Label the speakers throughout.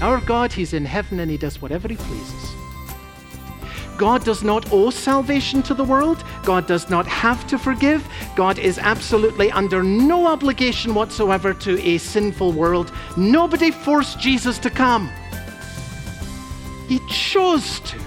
Speaker 1: Our God, He's in heaven and He does whatever He pleases. God does not owe salvation to the world. God does not have to forgive. God is absolutely under no obligation whatsoever to a sinful world. Nobody forced Jesus to come, He chose to.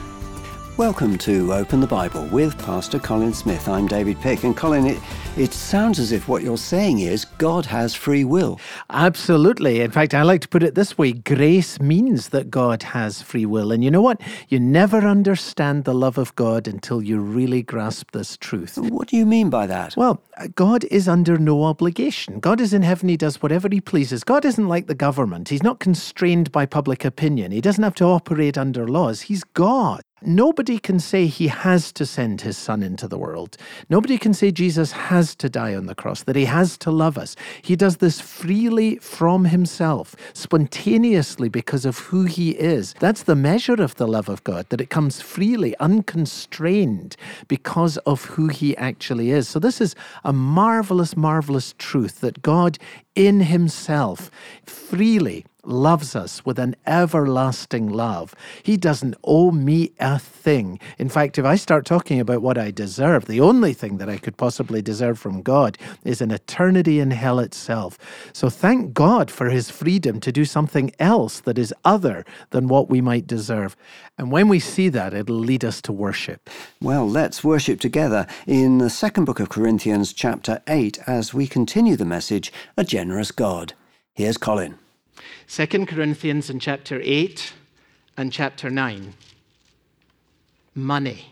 Speaker 2: Welcome to Open the Bible with Pastor Colin Smith. I'm David Pick. And Colin, it, it sounds as if what you're saying is God has free will.
Speaker 1: Absolutely. In fact, I like to put it this way grace means that God has free will. And you know what? You never understand the love of God until you really grasp this truth.
Speaker 2: What do you mean by that?
Speaker 1: Well, uh, God is under no obligation. God is in heaven. He does whatever he pleases. God isn't like the government. He's not constrained by public opinion. He doesn't have to operate under laws. He's God. Nobody can say he has to send his son into the world. Nobody can say Jesus has to die on the cross, that he has to love us. He does this freely from himself, spontaneously because of who he is. That's the measure of the love of God, that it comes freely, unconstrained because of who he actually is. So, this is a marvelous, marvelous truth that God in himself freely loves us with an everlasting love. He doesn't owe me a thing. In fact, if I start talking about what I deserve, the only thing that I could possibly deserve from God is an eternity in hell itself. So thank God for his freedom to do something else that is other than what we might deserve. And when we see that, it'll lead us to worship.
Speaker 2: Well, let's worship together in the second book of Corinthians, chapter 8, as we continue the message, A Generous God. Here's Colin.
Speaker 1: 2 Corinthians in chapter 8 and chapter 9. Money.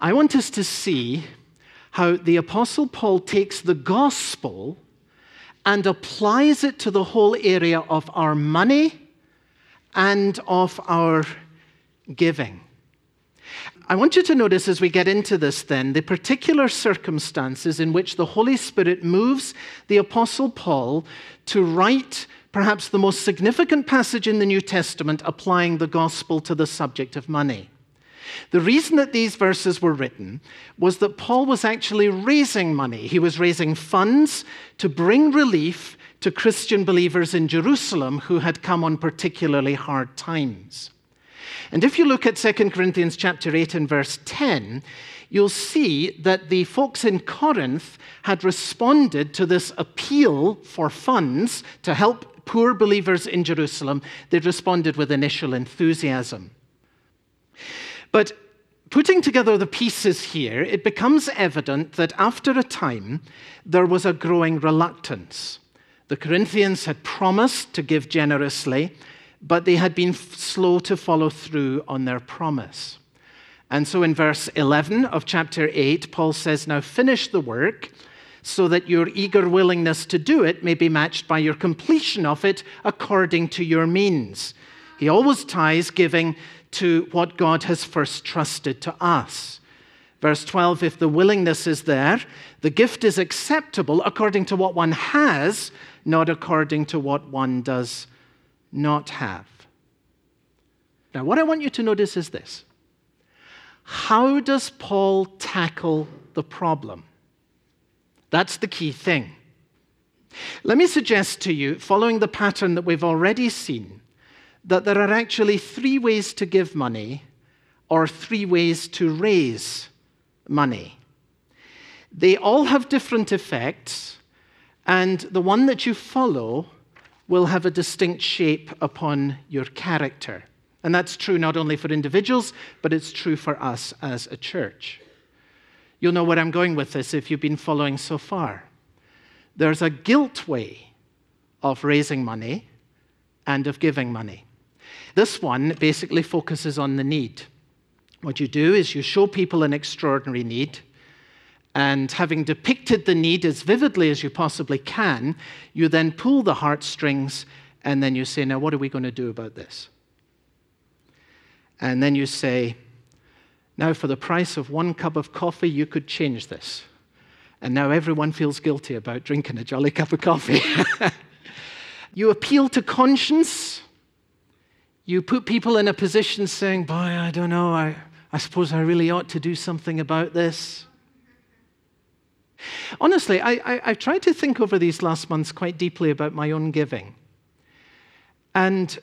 Speaker 1: I want us to see how the Apostle Paul takes the gospel and applies it to the whole area of our money and of our giving. I want you to notice as we get into this, then, the particular circumstances in which the Holy Spirit moves the Apostle Paul to write perhaps the most significant passage in the New Testament applying the gospel to the subject of money. The reason that these verses were written was that Paul was actually raising money. He was raising funds to bring relief to Christian believers in Jerusalem who had come on particularly hard times. And if you look at 2 Corinthians chapter 8 and verse 10, you'll see that the folks in Corinth had responded to this appeal for funds to help poor believers in Jerusalem, they responded with initial enthusiasm. But putting together the pieces here, it becomes evident that after a time, there was a growing reluctance. The Corinthians had promised to give generously, but they had been slow to follow through on their promise. And so in verse 11 of chapter 8, Paul says, Now finish the work so that your eager willingness to do it may be matched by your completion of it according to your means. He always ties giving to what God has first trusted to us. Verse 12 if the willingness is there, the gift is acceptable according to what one has, not according to what one does not have. Now, what I want you to notice is this How does Paul tackle the problem? That's the key thing. Let me suggest to you, following the pattern that we've already seen, that there are actually three ways to give money or three ways to raise money. They all have different effects, and the one that you follow will have a distinct shape upon your character. And that's true not only for individuals, but it's true for us as a church. You'll know where I'm going with this if you've been following so far. There's a guilt way of raising money and of giving money. This one basically focuses on the need. What you do is you show people an extraordinary need, and having depicted the need as vividly as you possibly can, you then pull the heartstrings and then you say, Now, what are we going to do about this? And then you say, now, for the price of one cup of coffee, you could change this. And now everyone feels guilty about drinking a jolly cup of coffee. you appeal to conscience. You put people in a position saying, Boy, I don't know, I, I suppose I really ought to do something about this. Honestly, I, I've tried to think over these last months quite deeply about my own giving. And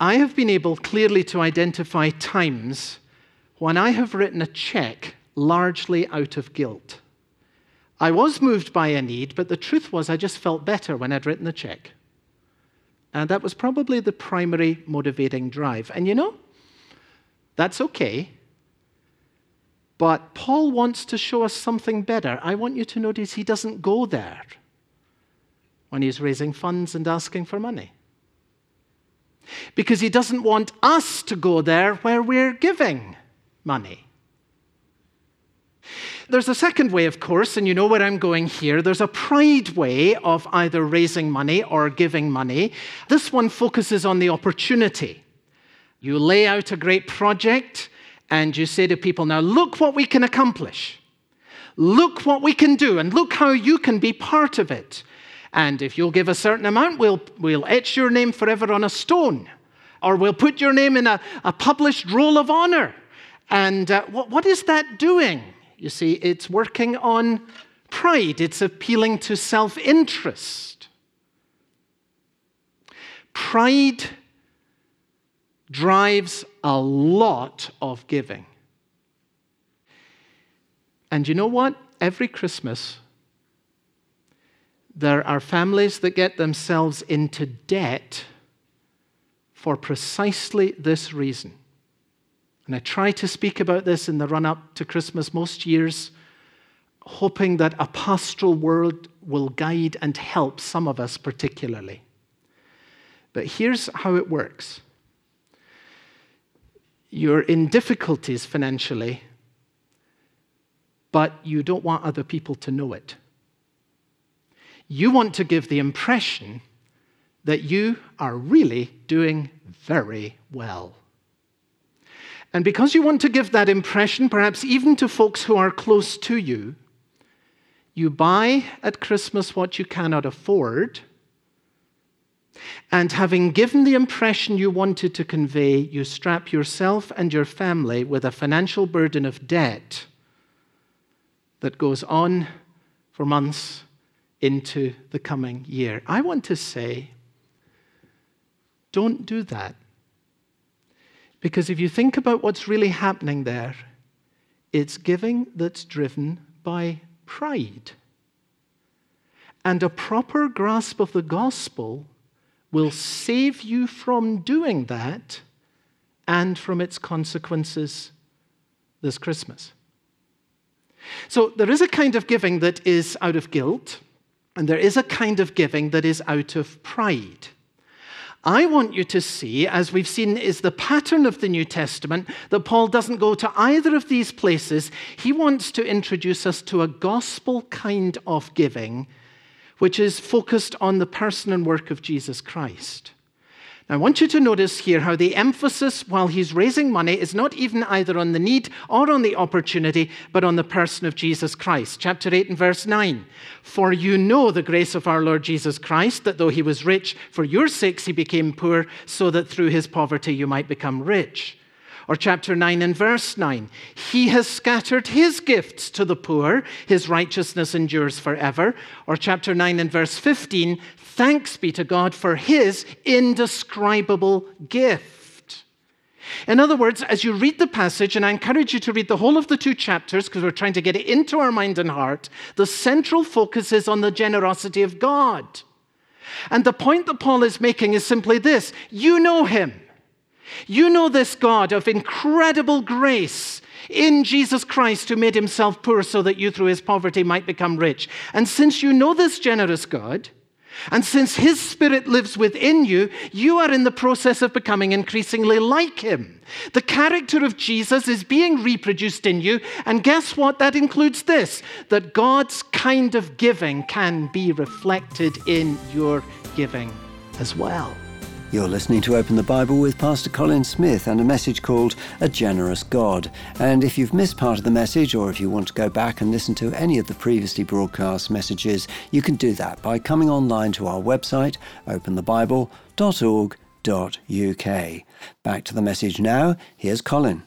Speaker 1: I have been able clearly to identify times when I have written a check largely out of guilt. I was moved by a need, but the truth was I just felt better when I'd written the check. And that was probably the primary motivating drive. And you know, that's okay. But Paul wants to show us something better. I want you to notice he doesn't go there when he's raising funds and asking for money. Because he doesn't want us to go there where we're giving money. There's a second way, of course, and you know where I'm going here. There's a pride way of either raising money or giving money. This one focuses on the opportunity. You lay out a great project and you say to people, now look what we can accomplish. Look what we can do, and look how you can be part of it. And if you'll give a certain amount, we'll, we'll etch your name forever on a stone, or we'll put your name in a, a published roll of honor. And uh, what, what is that doing? You see, it's working on pride, it's appealing to self interest. Pride drives a lot of giving. And you know what? Every Christmas, there are families that get themselves into debt for precisely this reason. And I try to speak about this in the run up to Christmas most years, hoping that a pastoral word will guide and help some of us particularly. But here's how it works you're in difficulties financially, but you don't want other people to know it. You want to give the impression that you are really doing very well. And because you want to give that impression, perhaps even to folks who are close to you, you buy at Christmas what you cannot afford. And having given the impression you wanted to convey, you strap yourself and your family with a financial burden of debt that goes on for months into the coming year. I want to say, don't do that. Because if you think about what's really happening there, it's giving that's driven by pride. And a proper grasp of the gospel will save you from doing that and from its consequences this Christmas. So there is a kind of giving that is out of guilt, and there is a kind of giving that is out of pride. I want you to see, as we've seen is the pattern of the New Testament, that Paul doesn't go to either of these places. He wants to introduce us to a gospel kind of giving, which is focused on the person and work of Jesus Christ. Now, I want you to notice here how the emphasis while he's raising money is not even either on the need or on the opportunity, but on the person of Jesus Christ. Chapter 8 and verse 9. For you know the grace of our Lord Jesus Christ, that though he was rich, for your sakes he became poor, so that through his poverty you might become rich. Or chapter 9 and verse 9. He has scattered his gifts to the poor, his righteousness endures forever. Or chapter 9 and verse 15. Thanks be to God for his indescribable gift. In other words, as you read the passage, and I encourage you to read the whole of the two chapters because we're trying to get it into our mind and heart, the central focus is on the generosity of God. And the point that Paul is making is simply this you know him. You know this God of incredible grace in Jesus Christ who made himself poor so that you through his poverty might become rich. And since you know this generous God, and since His Spirit lives within you, you are in the process of becoming increasingly like Him. The character of Jesus is being reproduced in you, and guess what? That includes this that God's kind of giving can be reflected in your giving as well.
Speaker 2: You're listening to Open the Bible with Pastor Colin Smith and a message called A Generous God. And if you've missed part of the message or if you want to go back and listen to any of the previously broadcast messages, you can do that by coming online to our website, openthebible.org.uk. Back to the message now. Here's Colin.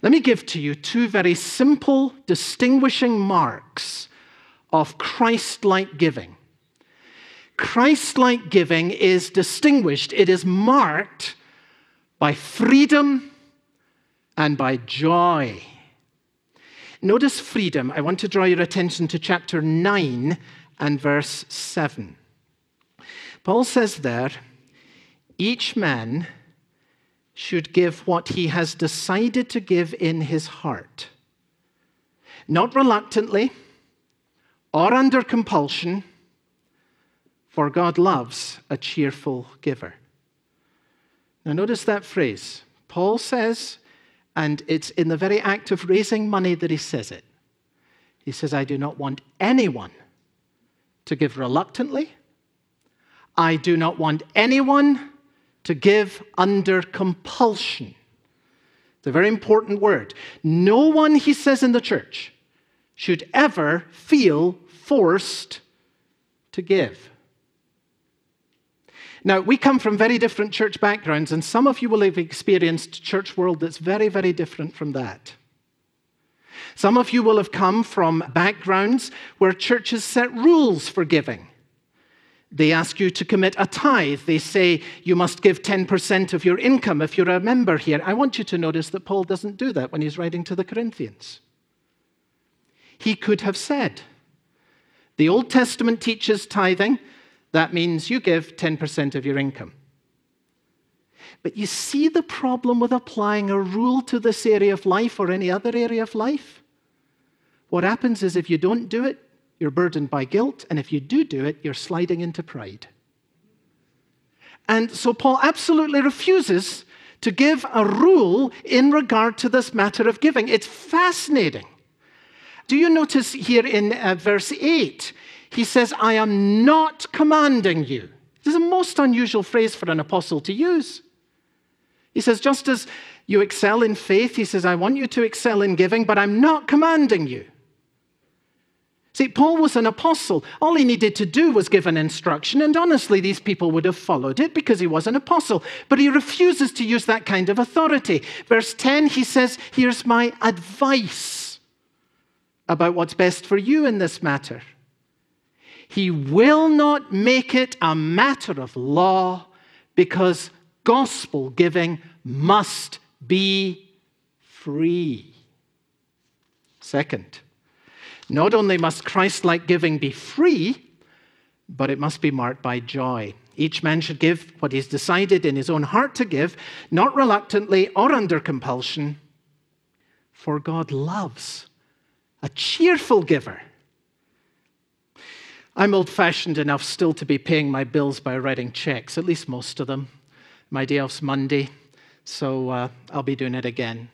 Speaker 1: Let me give to you two very simple distinguishing marks of Christ like giving. Christ like giving is distinguished, it is marked by freedom and by joy. Notice freedom. I want to draw your attention to chapter 9 and verse 7. Paul says there, each man should give what he has decided to give in his heart, not reluctantly or under compulsion, for God loves a cheerful giver. Now, notice that phrase. Paul says, and it's in the very act of raising money that he says it. He says, I do not want anyone to give reluctantly. I do not want anyone to give under compulsion. It's a very important word. No one, he says in the church, should ever feel forced to give. Now, we come from very different church backgrounds, and some of you will have experienced church world that's very, very different from that. Some of you will have come from backgrounds where churches set rules for giving. They ask you to commit a tithe. They say you must give 10% of your income if you're a member here. I want you to notice that Paul doesn't do that when he's writing to the Corinthians. He could have said, The Old Testament teaches tithing, that means you give 10% of your income. But you see the problem with applying a rule to this area of life or any other area of life? What happens is if you don't do it, you're burdened by guilt, and if you do do it, you're sliding into pride. And so Paul absolutely refuses to give a rule in regard to this matter of giving. It's fascinating. Do you notice here in uh, verse 8? he says, I am not commanding you. This is a most unusual phrase for an apostle to use. He says, just as you excel in faith, he says, I want you to excel in giving, but I'm not commanding you. See, Paul was an apostle. All he needed to do was give an instruction, and honestly, these people would have followed it because he was an apostle. But he refuses to use that kind of authority. Verse 10, he says, Here's my advice about what's best for you in this matter. He will not make it a matter of law because gospel giving must be free. Second, not only must Christ like giving be free, but it must be marked by joy. Each man should give what he's decided in his own heart to give, not reluctantly or under compulsion, for God loves a cheerful giver. I'm old fashioned enough still to be paying my bills by writing checks, at least most of them. My day off's Monday, so uh, I'll be doing it again.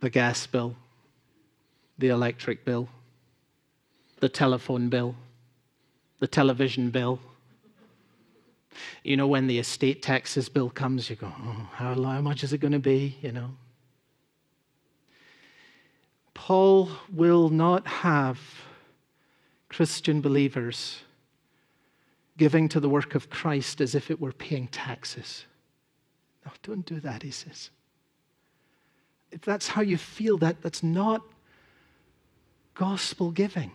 Speaker 1: The gas bill, the electric bill, the telephone bill, the television bill. You know, when the estate taxes bill comes, you go, oh, how, how much is it going to be? You know. Paul will not have Christian believers giving to the work of Christ as if it were paying taxes. No, don't do that, he says. If that's how you feel, that, that's not gospel giving.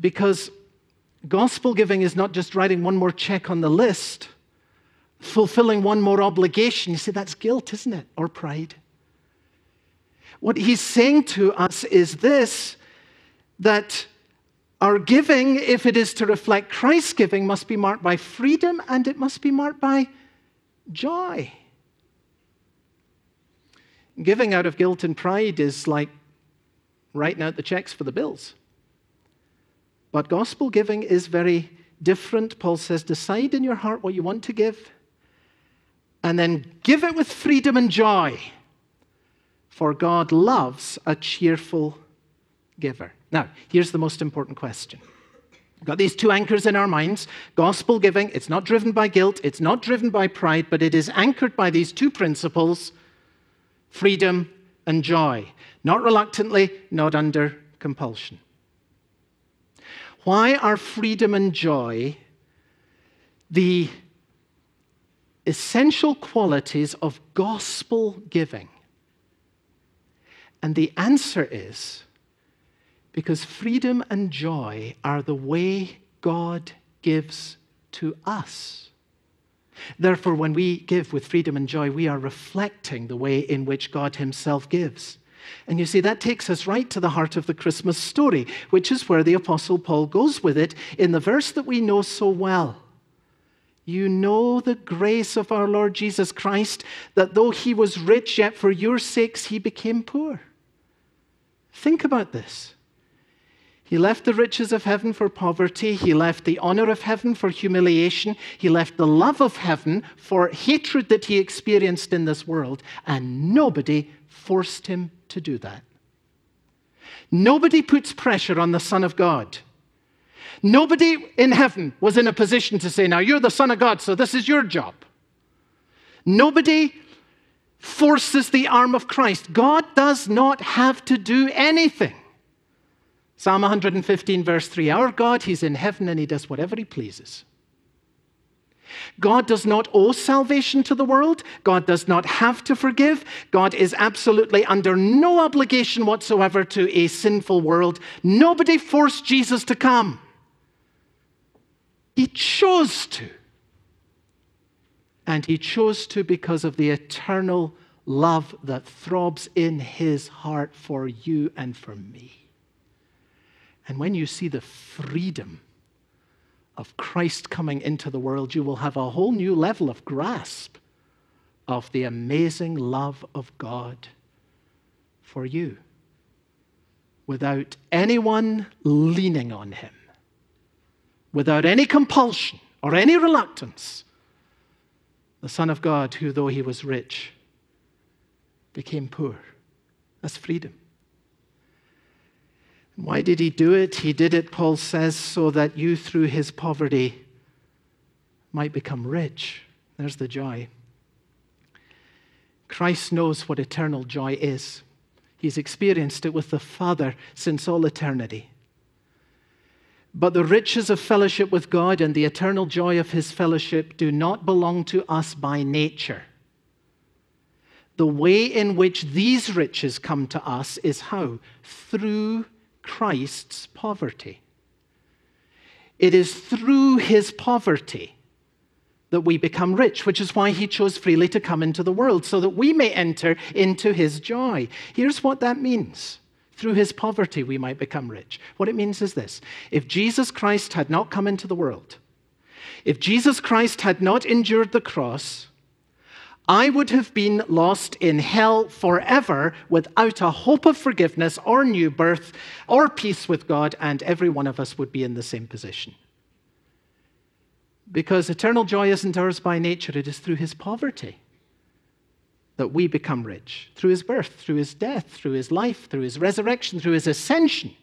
Speaker 1: Because gospel giving is not just writing one more check on the list, fulfilling one more obligation. You see, that's guilt, isn't it? Or pride. What he's saying to us is this that our giving, if it is to reflect Christ's giving, must be marked by freedom and it must be marked by joy. Giving out of guilt and pride is like writing out the checks for the bills. But gospel giving is very different. Paul says, decide in your heart what you want to give, and then give it with freedom and joy. For God loves a cheerful giver. Now, here's the most important question. We've got these two anchors in our minds gospel giving, it's not driven by guilt, it's not driven by pride, but it is anchored by these two principles freedom and joy. Not reluctantly, not under compulsion. Why are freedom and joy the essential qualities of gospel giving? And the answer is because freedom and joy are the way God gives to us. Therefore, when we give with freedom and joy, we are reflecting the way in which God Himself gives. And you see, that takes us right to the heart of the Christmas story, which is where the Apostle Paul goes with it in the verse that we know so well. You know the grace of our Lord Jesus Christ, that though he was rich, yet for your sakes he became poor. Think about this. He left the riches of heaven for poverty. He left the honor of heaven for humiliation. He left the love of heaven for hatred that he experienced in this world. And nobody forced him to do that. Nobody puts pressure on the Son of God. Nobody in heaven was in a position to say, Now you're the Son of God, so this is your job. Nobody forces the arm of Christ. God does not have to do anything. Psalm 115, verse 3 Our God, He's in heaven and He does whatever He pleases. God does not owe salvation to the world. God does not have to forgive. God is absolutely under no obligation whatsoever to a sinful world. Nobody forced Jesus to come. He chose to. And he chose to because of the eternal love that throbs in his heart for you and for me. And when you see the freedom of Christ coming into the world, you will have a whole new level of grasp of the amazing love of God for you without anyone leaning on him, without any compulsion or any reluctance. The Son of God, who though he was rich, became poor. That's freedom. Why did he do it? He did it, Paul says, so that you through his poverty might become rich. There's the joy. Christ knows what eternal joy is. He's experienced it with the Father since all eternity. But the riches of fellowship with God and the eternal joy of his fellowship do not belong to us by nature. The way in which these riches come to us is how? Through Christ's poverty. It is through his poverty that we become rich, which is why he chose freely to come into the world, so that we may enter into his joy. Here's what that means. Through his poverty, we might become rich. What it means is this if Jesus Christ had not come into the world, if Jesus Christ had not endured the cross, I would have been lost in hell forever without a hope of forgiveness or new birth or peace with God, and every one of us would be in the same position. Because eternal joy isn't ours by nature, it is through his poverty that we become rich. Through his birth, through his death, through his life, through his resurrection, through his ascension,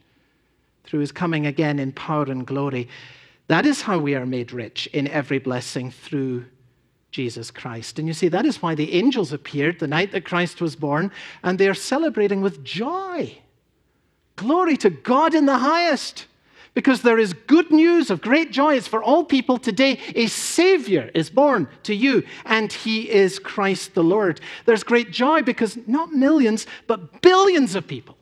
Speaker 1: through his coming again in power and glory. That is how we are made rich in every blessing through Jesus Christ. And you see, that is why the angels appeared the night that Christ was born, and they are celebrating with joy. Glory to God in the highest. Because there is good news of great joy. It's for all people today. A Savior is born to you, and He is Christ the Lord. There's great joy because not millions, but billions of people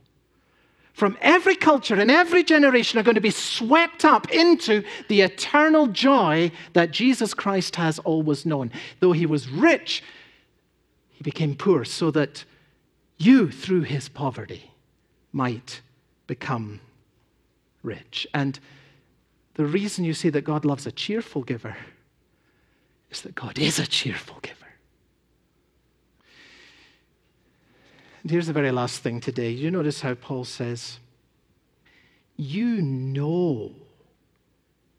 Speaker 1: from every culture and every generation are going to be swept up into the eternal joy that Jesus Christ has always known. Though he was rich, he became poor so that you, through his poverty, might become rich. And the reason you see that God loves a cheerful giver is that God is a cheerful giver. And here's the very last thing today. You notice how Paul says, You know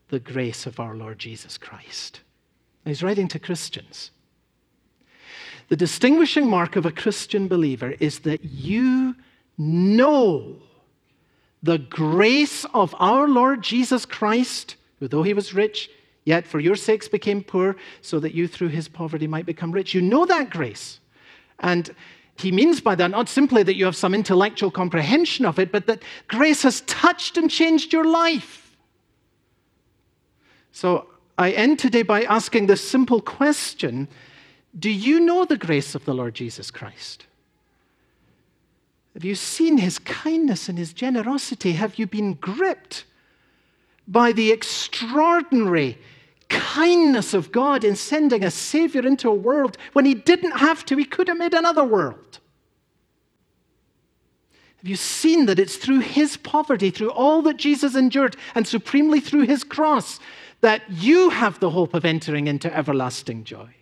Speaker 1: the grace of our Lord Jesus Christ. he's writing to Christians. The distinguishing mark of a Christian believer is that you know the grace of our Lord Jesus Christ, who, though he was rich, yet for your sakes became poor, so that you through his poverty might become rich. You know that grace. And he means by that not simply that you have some intellectual comprehension of it, but that grace has touched and changed your life. So I end today by asking this simple question Do you know the grace of the Lord Jesus Christ? Have you seen his kindness and his generosity? Have you been gripped by the extraordinary kindness of God in sending a Savior into a world when He didn't have to. He could have made another world. Have you seen that it's through His poverty, through all that Jesus endured, and supremely through His cross, that you have the hope of entering into everlasting joy?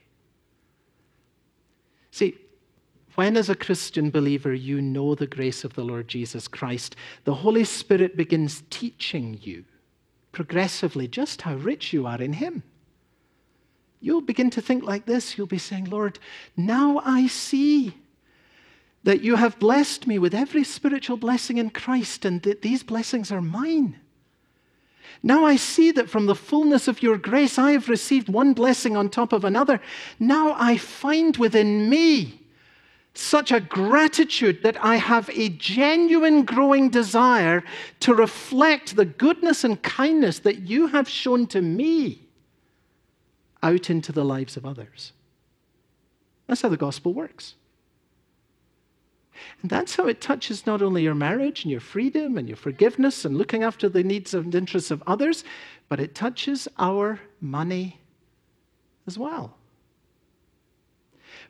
Speaker 1: See, when, as a Christian believer, you know the grace of the Lord Jesus Christ, the Holy Spirit begins teaching you progressively just how rich you are in Him. You'll begin to think like this. You'll be saying, Lord, now I see that you have blessed me with every spiritual blessing in Christ, and that these blessings are mine. Now I see that from the fullness of your grace, I have received one blessing on top of another. Now I find within me such a gratitude that I have a genuine growing desire to reflect the goodness and kindness that you have shown to me out into the lives of others. That's how the gospel works. And that's how it touches not only your marriage and your freedom and your forgiveness and looking after the needs and interests of others, but it touches our money as well.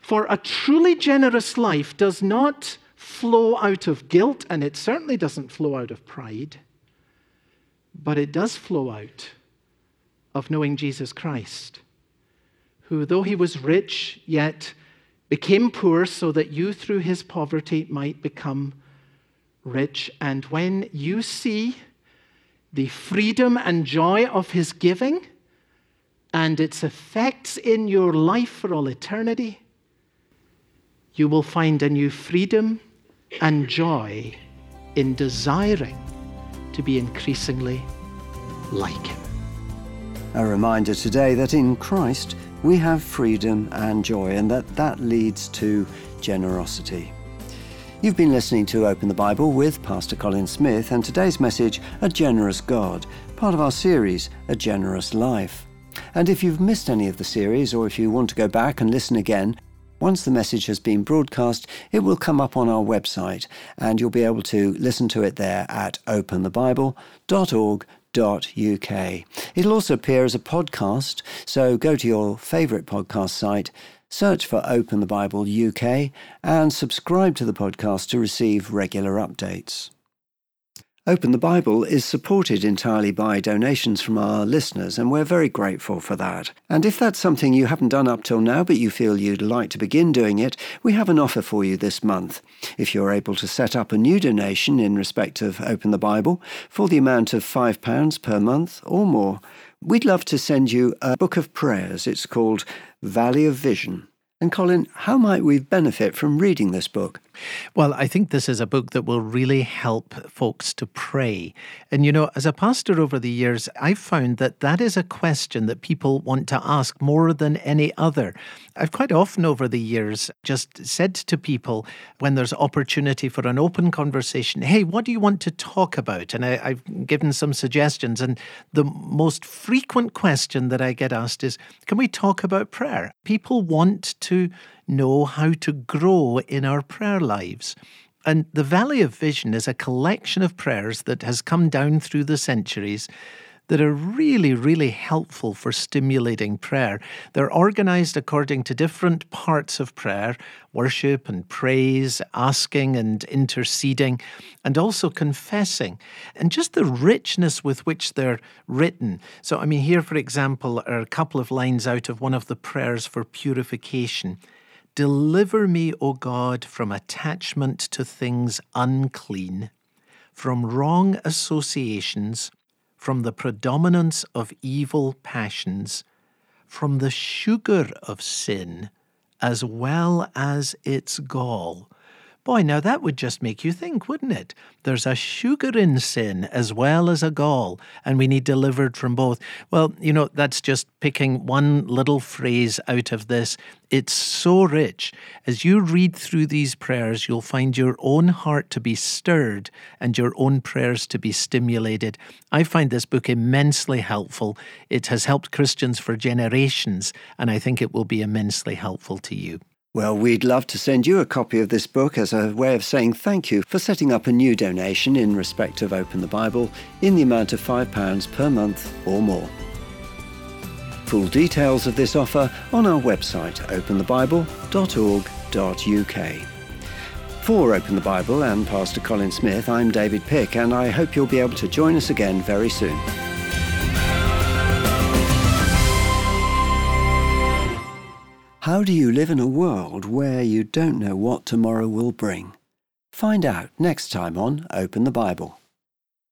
Speaker 1: For a truly generous life does not flow out of guilt, and it certainly doesn't flow out of pride, but it does flow out of knowing Jesus Christ, who, though he was rich, yet became poor so that you, through his poverty, might become rich. And when you see the freedom and joy of his giving and its effects in your life for all eternity, you will find a new freedom and joy in desiring to be increasingly like Him.
Speaker 2: A reminder today that in Christ we have freedom and joy, and that that leads to generosity. You've been listening to Open the Bible with Pastor Colin Smith, and today's message, A Generous God, part of our series, A Generous Life. And if you've missed any of the series, or if you want to go back and listen again, once the message has been broadcast, it will come up on our website and you'll be able to listen to it there at openthebible.org.uk. It'll also appear as a podcast, so go to your favourite podcast site, search for Open the Bible UK, and subscribe to the podcast to receive regular updates. Open the Bible is supported entirely by donations from our listeners, and we're very grateful for that. And if that's something you haven't done up till now, but you feel you'd like to begin doing it, we have an offer for you this month. If you're able to set up a new donation in respect of Open the Bible for the amount of £5 per month or more, we'd love to send you a book of prayers. It's called Valley of Vision. And Colin, how might we benefit from reading this book?
Speaker 3: Well, I think this is a book that will really help folks to pray. And you know, as a pastor over the years, I've found that that is a question that people want to ask more than any other. I've quite often over the years just said to people when there's opportunity for an open conversation, hey, what do you want to talk about? And I, have given some suggestions. And the most frequent question that I get asked is, can we talk about prayer? People want to know how to grow in our prayer lives. And the Valley of Vision is a collection of prayers that has come down through the centuries that are really, really helpful for stimulating prayer. They're organized according to different parts of prayer worship and praise, asking and interceding, and also confessing, and just the richness with which they're written. So, I mean, here, for example, are a couple of lines out of one of the prayers for purification. Deliver me, O God, from attachment to things unclean, from wrong associations from the predominance of evil passions, from the sugar of sin, as well as its gall. Boy, now that would just make you think, wouldn't it? There's a sugar in sin as well as a gall, and we need delivered from both. Well, you know, that's just picking one little phrase out of this. It's so rich. As you read through these prayers, you'll find your own heart to be stirred and your own prayers to be stimulated. I find this book immensely helpful. It has helped Christians for generations, and I think it will be immensely helpful to you.
Speaker 2: Well, we'd love to send you a copy of this book as a way of saying thank you for setting up a new donation in respect of Open the Bible in the amount of £5 per month or more. Full details of this offer on our website openthebible.org.uk. For Open the Bible and Pastor Colin Smith, I'm David Pick, and I hope you'll be able to join us again very soon. How do you live in a world where you don't know what tomorrow will bring? Find out next time on Open the Bible.